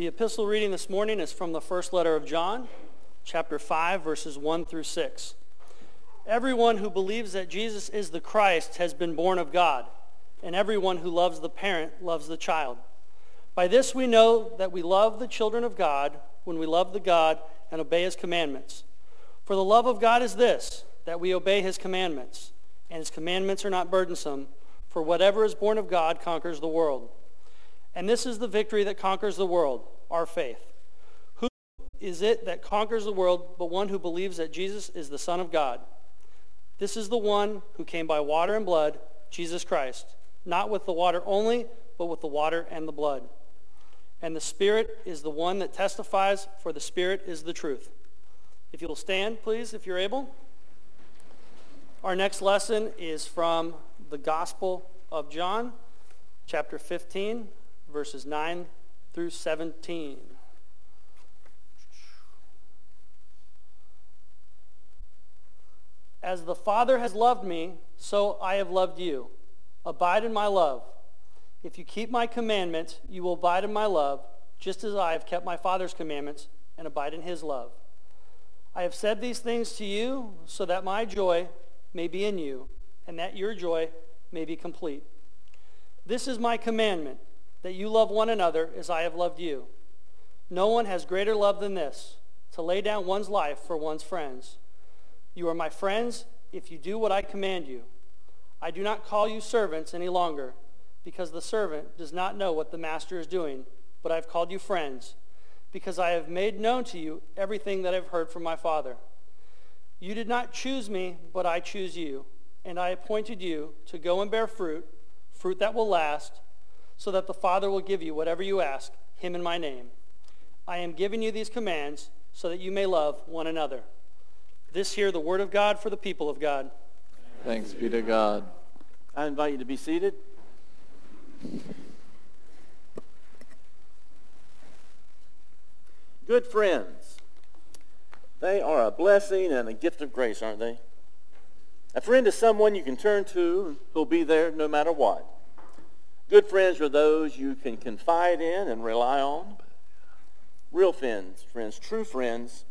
The epistle reading this morning is from the first letter of John, chapter 5, verses 1 through 6. Everyone who believes that Jesus is the Christ has been born of God, and everyone who loves the parent loves the child. By this we know that we love the children of God when we love the God and obey his commandments. For the love of God is this, that we obey his commandments, and his commandments are not burdensome, for whatever is born of God conquers the world. And this is the victory that conquers the world, our faith. Who is it that conquers the world but one who believes that Jesus is the Son of God? This is the one who came by water and blood, Jesus Christ, not with the water only, but with the water and the blood. And the Spirit is the one that testifies, for the Spirit is the truth. If you'll stand, please, if you're able. Our next lesson is from the Gospel of John, chapter 15, verses 9 through 17. As the Father has loved me, so I have loved you. Abide in my love. If you keep my commandments, you will abide in my love, just as I have kept my Father's commandments and abide in his love. I have said these things to you so that my joy may be in you, and that your joy may be complete. This is my commandment, that you love one another as I have loved you. No one has greater love than this, to lay down one's life for one's friends. You are my friends if you do what I command you. I do not call you servants any longer, because the servant does not know what the master is doing, but I have called you friends, because I have made known to you everything that I have heard from my Father. You did not choose me, but I choose you, and I appointed you to go and bear fruit, fruit that will last, so that the Father will give you whatever you ask him in my name. I am giving you these commands so that you may love one another. This here, the word of God for the people of God. Thanks be to God. I invite you to be seated. Good friends. They are a blessing and a gift of grace, aren't they? A friend is someone you can turn to who'll be there no matter what. Good friends are those you can confide in and rely on. Real friends, friends, true friends,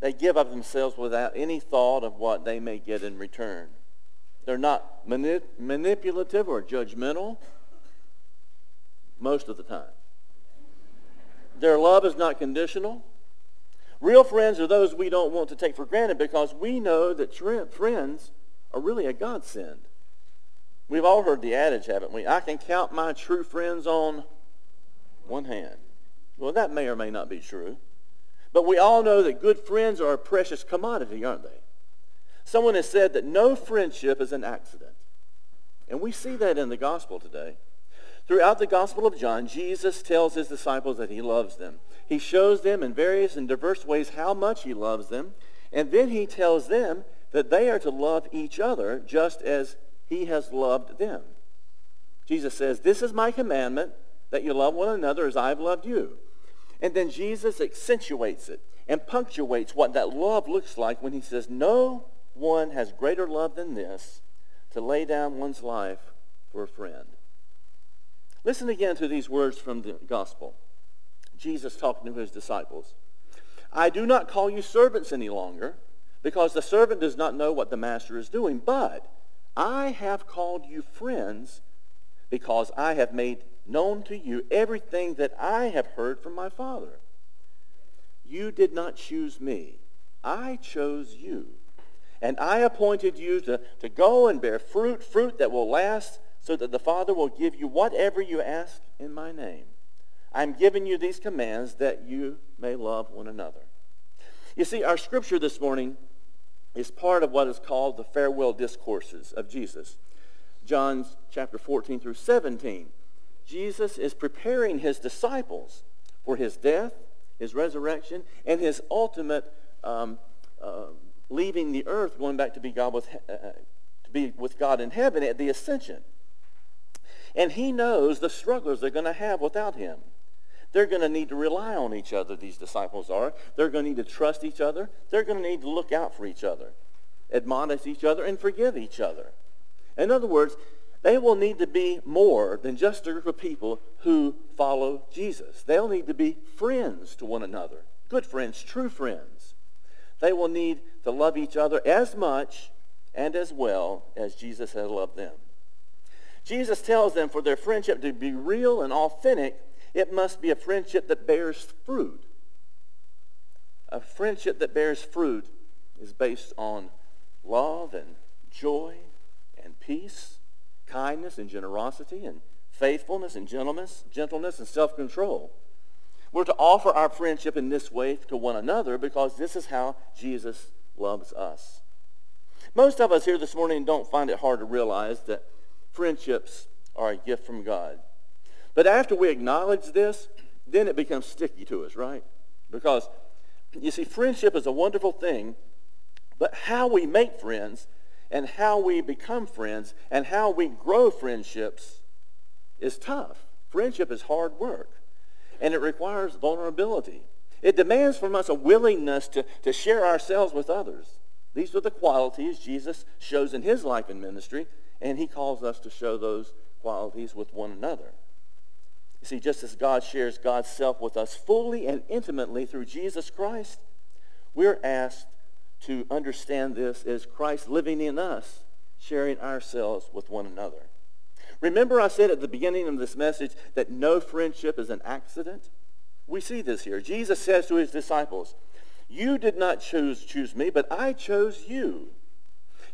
they give up themselves without any thought of what they may get in return. They're not manip- manipulative or judgmental most of the time. Their love is not conditional. Real friends are those we don't want to take for granted because we know that friends are really a godsend. We've all heard the adage, haven't we? I can count my true friends on one hand. Well, that may or may not be true. But we all know that good friends are a precious commodity, aren't they? Someone has said that no friendship is an accident. And we see that in the gospel today. Throughout the Gospel of John, Jesus tells his disciples that he loves them. He shows them in various and diverse ways how much he loves them, and then he tells them that they are to love each other just as he has loved them. Jesus says, This is my commandment, that you love one another as I've loved you. And then Jesus accentuates it and punctuates what that love looks like when he says, No one has greater love than this, to lay down one's life for a friend. Listen again to these words from the gospel. Jesus talking to his disciples. I do not call you servants any longer, because the servant does not know what the master is doing, but I have called you friends because I have made known to you everything that I have heard from my Father. You did not choose me. I chose you. And I appointed you to, to go and bear fruit, fruit that will last, so that the Father will give you whatever you ask in my name. I'm giving you these commands that you may love one another. You see, our scripture this morning is part of what is called the farewell discourses of Jesus. John chapter 14 through 17. Jesus is preparing his disciples for his death, his resurrection, and his ultimate um, uh, leaving the earth, going back to be God with, uh, to be with God in heaven at the ascension. And he knows the struggles they're going to have without him. They're going to need to rely on each other, these disciples are. They're going to need to trust each other. They're going to need to look out for each other, admonish each other, and forgive each other. In other words, they will need to be more than just a group of people who follow Jesus. They'll need to be friends to one another, good friends, true friends. They will need to love each other as much and as well as Jesus has loved them. Jesus tells them for their friendship to be real and authentic, it must be a friendship that bears fruit. A friendship that bears fruit is based on love and joy and peace kindness and generosity and faithfulness and gentleness, gentleness and self-control. We're to offer our friendship in this way to one another because this is how Jesus loves us. Most of us here this morning don't find it hard to realize that friendships are a gift from God. But after we acknowledge this, then it becomes sticky to us, right? Because, you see, friendship is a wonderful thing, but how we make friends and how we become friends and how we grow friendships is tough. Friendship is hard work, and it requires vulnerability. It demands from us a willingness to, to share ourselves with others. These are the qualities Jesus shows in his life and ministry, and he calls us to show those qualities with one another. You see, just as God shares God's self with us fully and intimately through Jesus Christ, we're asked to understand this as Christ living in us, sharing ourselves with one another. Remember I said at the beginning of this message that no friendship is an accident? We see this here. Jesus says to his disciples, you did not choose, choose me, but I chose you.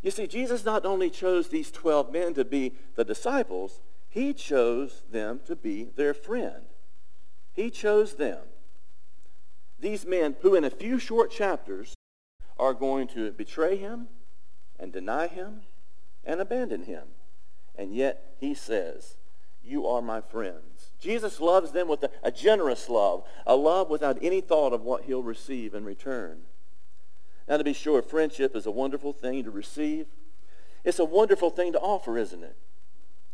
You see, Jesus not only chose these 12 men to be the disciples, he chose them to be their friend. He chose them. These men who in a few short chapters are going to betray him and deny him and abandon him. And yet he says, you are my friends. Jesus loves them with a, a, generous love, a love without any thought of what he'll receive in return. Now, to be sure, friendship is a wonderful thing to receive. It's a wonderful thing to offer, isn't it?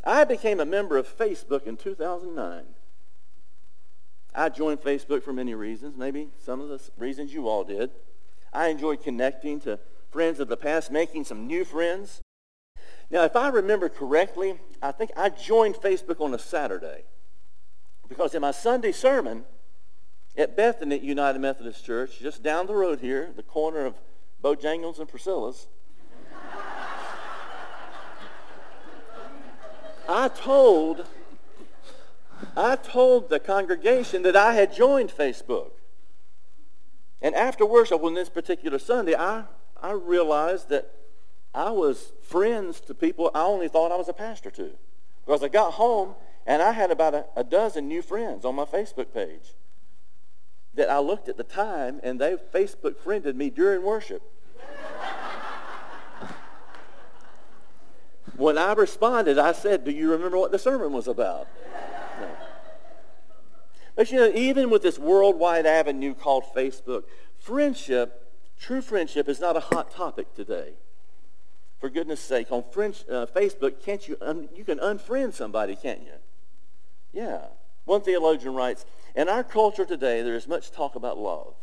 I became a member of Facebook in 2009. I joined Facebook for many reasons, maybe some of the reasons you all did. I enjoyed connecting to friends of the past, making some new friends. Now, if I remember correctly, I think I joined Facebook on a Saturday because in my Sunday sermon at Bethany United Methodist Church, just down the road here, the corner of Bojangles and Priscilla's, I told I told the congregation that I had joined Facebook. And after worship on this particular Sunday, I, I realized that I was friends to people I only thought I was a pastor to. Because I got home and I had about a, a dozen new friends on my Facebook page that I looked at the time and they Facebook friended me during worship. When I responded, I said, do you remember what the sermon was about? But you know, even with this worldwide avenue called Facebook, friendship, true friendship, is not a hot topic today. For goodness sake, on French, uh, Facebook, can't you, un- you can unfriend somebody, can't you? Yeah. One theologian writes, in our culture today, there is much talk about love,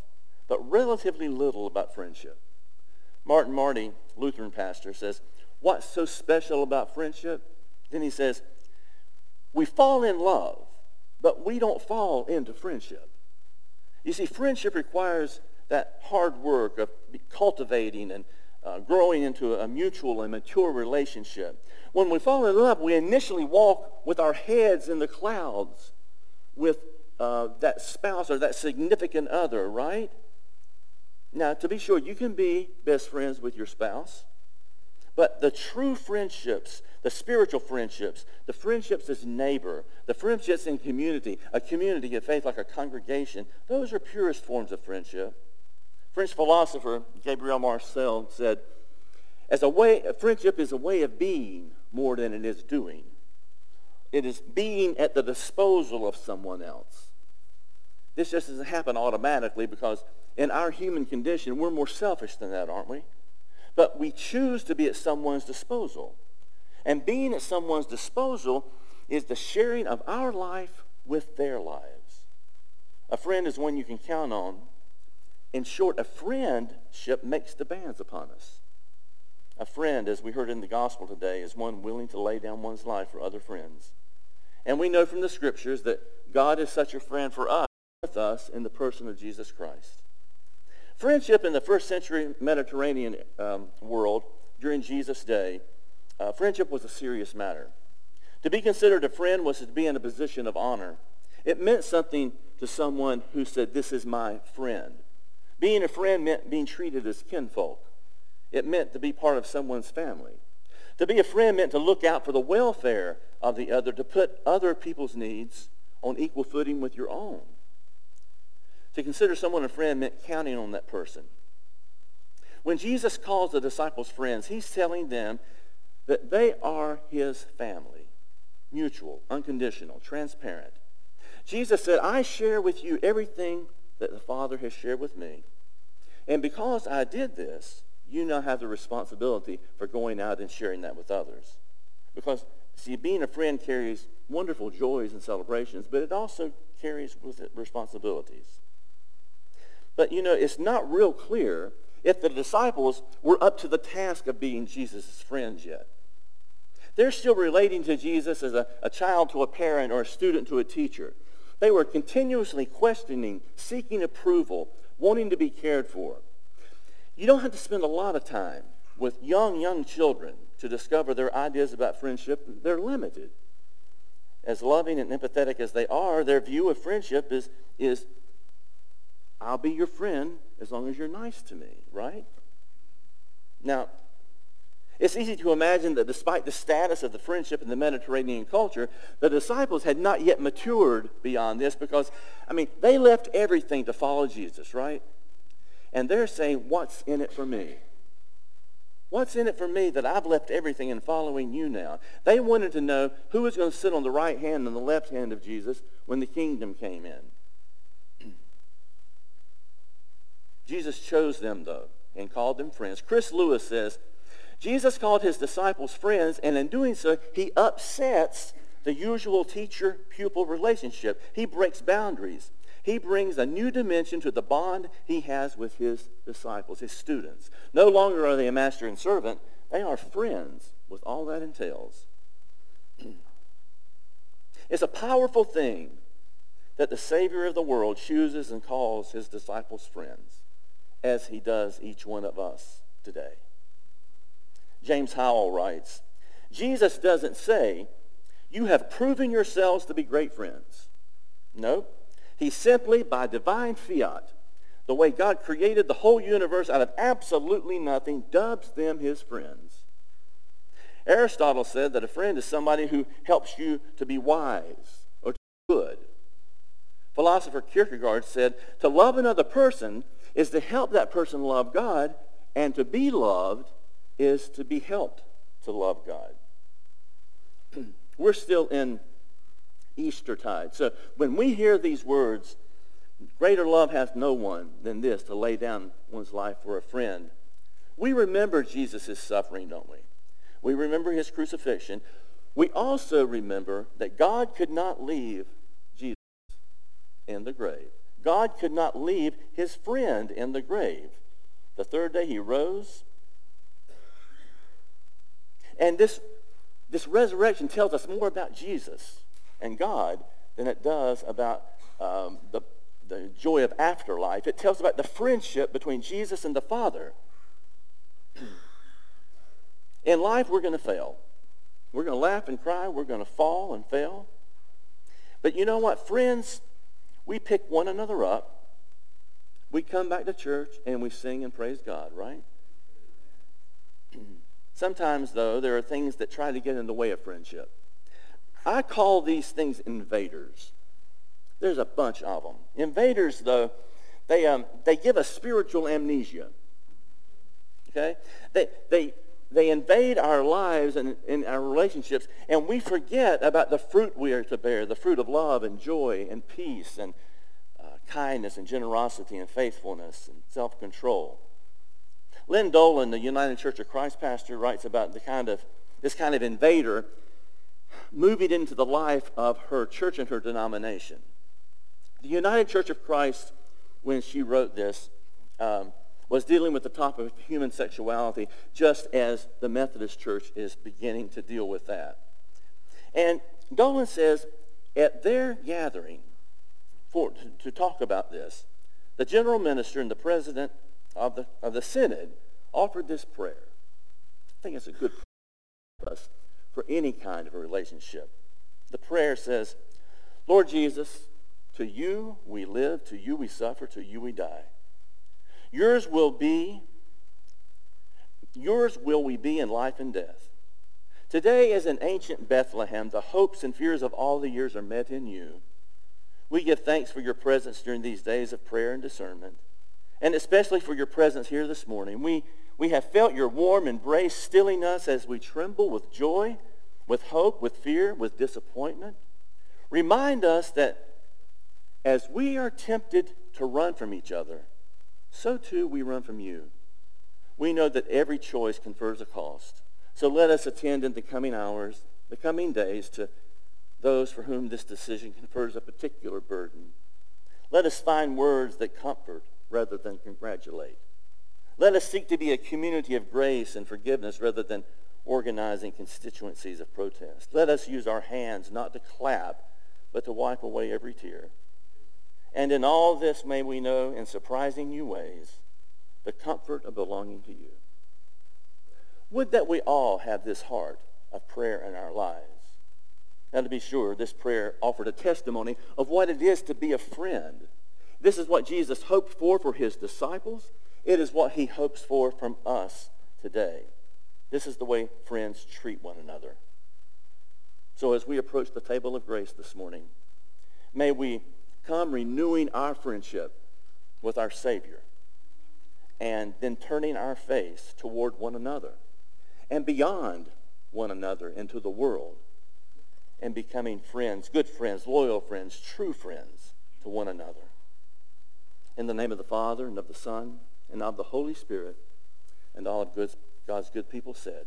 but relatively little about friendship. Martin Marty, Lutheran pastor, says, what's so special about friendship? Then he says, we fall in love but we don't fall into friendship. You see, friendship requires that hard work of cultivating and uh, growing into a mutual and mature relationship. When we fall in love, we initially walk with our heads in the clouds with uh, that spouse or that significant other, right? Now, to be sure, you can be best friends with your spouse. But the true friendships, the spiritual friendships, the friendships as neighbor, the friendships in community, a community of faith like a congregation, those are purest forms of friendship. French philosopher Gabriel Marcel said, as a way, friendship is a way of being more than it is doing. It is being at the disposal of someone else. This just doesn't happen automatically because in our human condition, we're more selfish than that, aren't we? But we choose to be at someone's disposal. And being at someone's disposal is the sharing of our life with their lives. A friend is one you can count on. In short, a friendship makes demands upon us. A friend, as we heard in the gospel today, is one willing to lay down one's life for other friends. And we know from the scriptures that God is such a friend for us, with us in the person of Jesus Christ. Friendship in the first century Mediterranean um, world during Jesus' day, uh, friendship was a serious matter. To be considered a friend was to be in a position of honor. It meant something to someone who said, this is my friend. Being a friend meant being treated as kinfolk. It meant to be part of someone's family. To be a friend meant to look out for the welfare of the other, to put other people's needs on equal footing with your own. To consider someone a friend meant counting on that person. When Jesus calls the disciples friends, he's telling them that they are his family, mutual, unconditional, transparent. Jesus said, I share with you everything that the Father has shared with me. And because I did this, you now have the responsibility for going out and sharing that with others. Because, see, being a friend carries wonderful joys and celebrations, but it also carries with it responsibilities. But, you know, it's not real clear if the disciples were up to the task of being Jesus' friends yet. They're still relating to Jesus as a, a child to a parent or a student to a teacher. They were continuously questioning, seeking approval, wanting to be cared for. You don't have to spend a lot of time with young, young children to discover their ideas about friendship. They're limited. As loving and empathetic as they are, their view of friendship is, is I'll be your friend as long as you're nice to me, right? Now, it's easy to imagine that despite the status of the friendship in the Mediterranean culture, the disciples had not yet matured beyond this because, I mean, they left everything to follow Jesus, right? And they're saying, what's in it for me? What's in it for me that I've left everything and following you now? They wanted to know who was going to sit on the right hand and the left hand of Jesus when the kingdom came in. Jesus chose them, though, and called them friends. Chris Lewis says, Jesus called his disciples friends, and in doing so, he upsets the usual teacher-pupil relationship. He breaks boundaries. He brings a new dimension to the bond he has with his disciples, his students. No longer are they a master and servant. They are friends with all that entails. it's a powerful thing that the Savior of the world chooses and calls his disciples friends, as he does each one of us today. James Howell writes, Jesus doesn't say, you have proven yourselves to be great friends. No, he simply, by divine fiat, the way God created the whole universe out of absolutely nothing, dubs them his friends. Aristotle said that a friend is somebody who helps you to be wise or to be good. Philosopher Kierkegaard said, to love another person is to help that person love God, and to be loved is to be helped to love God. We're still in Eastertide. So when we hear these words, greater love hath no one than this, to lay down one's life for a friend, we remember Jesus' suffering, don't we? We remember his crucifixion. We also remember that God could not leave Jesus in the grave. God could not leave his friend in the grave. The third day he rose. And this, this resurrection tells us more about Jesus and God than it does about um, the, the joy of afterlife. It tells about the friendship between Jesus and the Father. In life, we're going to fail. We're going to laugh and cry. We're going to fall and fail. But you know what? Friends, we pick one another up. We come back to church and we sing and praise God, right? Sometimes, though, there are things that try to get in the way of friendship. I call these things invaders. There's a bunch of them. Invaders, though, they, um, they give us spiritual amnesia. Okay? They, they, they invade our lives and, and our relationships, and we forget about the fruit we are to bear, the fruit of love and joy and peace and uh, kindness and generosity and faithfulness and self-control. Lynn Dolan, the United Church of Christ pastor, writes about the kind of, this kind of invader moving into the life of her church and her denomination. The United Church of Christ, when she wrote this, um, was dealing with the topic of human sexuality, just as the Methodist Church is beginning to deal with that. And Dolan says, at their gathering for, to, to talk about this, the general minister and the president of the, of the synod offered this prayer. I think it's a good prayer for any kind of a relationship. The prayer says, Lord Jesus, to you we live, to you we suffer, to you we die. Yours will be, yours will we be in life and death. Today, as in ancient Bethlehem, the hopes and fears of all the years are met in you. We give thanks for your presence during these days of prayer and discernment, and especially for your presence here this morning. We, we have felt your warm embrace stilling us as we tremble with joy, with hope, with fear, with disappointment. Remind us that as we are tempted to run from each other, so too we run from you. We know that every choice confers a cost. So let us attend in the coming hours, the coming days, to those for whom this decision confers a particular burden. Let us find words that comfort rather than congratulate. Let us seek to be a community of grace and forgiveness rather than organizing constituencies of protest. Let us use our hands not to clap, but to wipe away every tear. And in all this may we know in surprising new ways the comfort of belonging to you. Would that we all have this heart of prayer in our lives. Now, to be sure, this prayer offered a testimony of what it is to be a friend. This is what Jesus hoped for for his disciples. It is what he hopes for from us today. This is the way friends treat one another. So as we approach the table of grace this morning, may we come renewing our friendship with our Savior and then turning our face toward one another and beyond one another into the world and becoming friends, good friends, loyal friends, true friends to one another. In the name of the Father and of the Son and of the Holy Spirit and all of God's good people said,